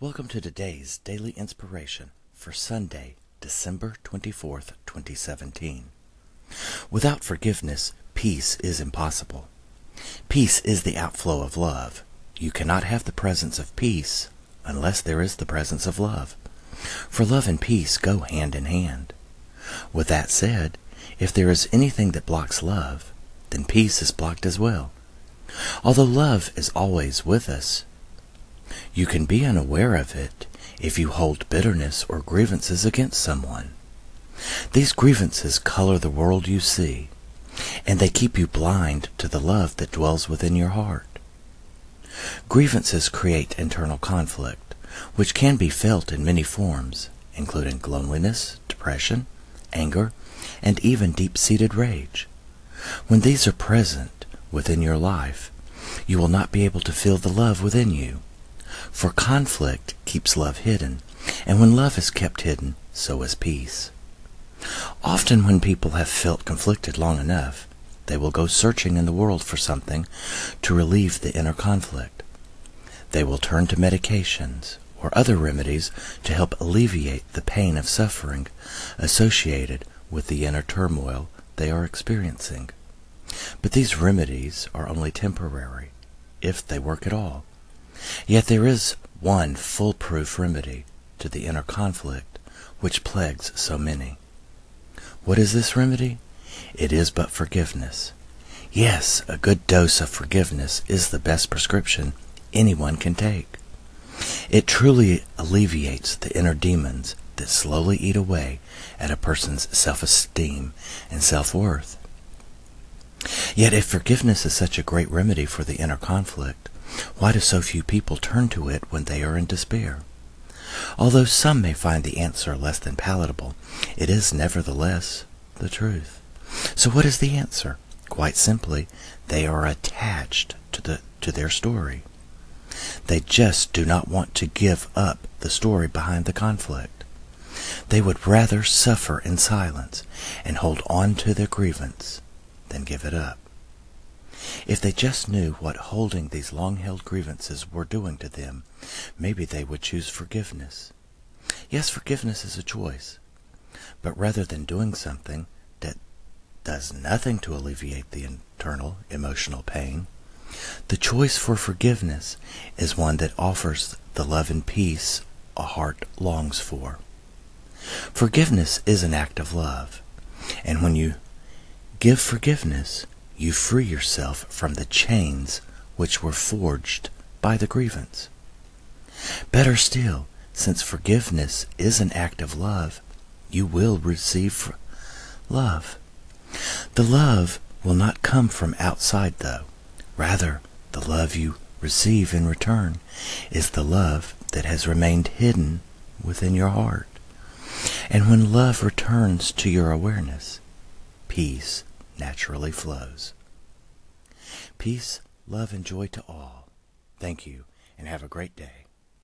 Welcome to today's daily inspiration for Sunday, December 24th, 2017. Without forgiveness, peace is impossible. Peace is the outflow of love. You cannot have the presence of peace unless there is the presence of love. For love and peace go hand in hand. With that said, if there is anything that blocks love, then peace is blocked as well. Although love is always with us, you can be unaware of it if you hold bitterness or grievances against someone. These grievances color the world you see, and they keep you blind to the love that dwells within your heart. Grievances create internal conflict, which can be felt in many forms, including loneliness, depression, anger, and even deep-seated rage. When these are present within your life, you will not be able to feel the love within you. For conflict keeps love hidden, and when love is kept hidden, so is peace. Often when people have felt conflicted long enough, they will go searching in the world for something to relieve the inner conflict. They will turn to medications or other remedies to help alleviate the pain of suffering associated with the inner turmoil they are experiencing. But these remedies are only temporary, if they work at all. Yet there is one foolproof remedy to the inner conflict which plagues so many. What is this remedy? It is but forgiveness. Yes, a good dose of forgiveness is the best prescription anyone can take. It truly alleviates the inner demons that slowly eat away at a person's self-esteem and self-worth. Yet if forgiveness is such a great remedy for the inner conflict, why do so few people turn to it when they are in despair? Although some may find the answer less than palatable, it is nevertheless the truth. So what is the answer? Quite simply, they are attached to the to their story. They just do not want to give up the story behind the conflict. They would rather suffer in silence and hold on to their grievance than give it up. If they just knew what holding these long-held grievances were doing to them, maybe they would choose forgiveness. Yes, forgiveness is a choice. But rather than doing something that does nothing to alleviate the internal emotional pain, the choice for forgiveness is one that offers the love and peace a heart longs for. Forgiveness is an act of love, and when you give forgiveness, you free yourself from the chains which were forged by the grievance. Better still, since forgiveness is an act of love, you will receive love. The love will not come from outside, though. Rather, the love you receive in return is the love that has remained hidden within your heart. And when love returns to your awareness, peace naturally flows. Peace, love, and joy to all. Thank you, and have a great day.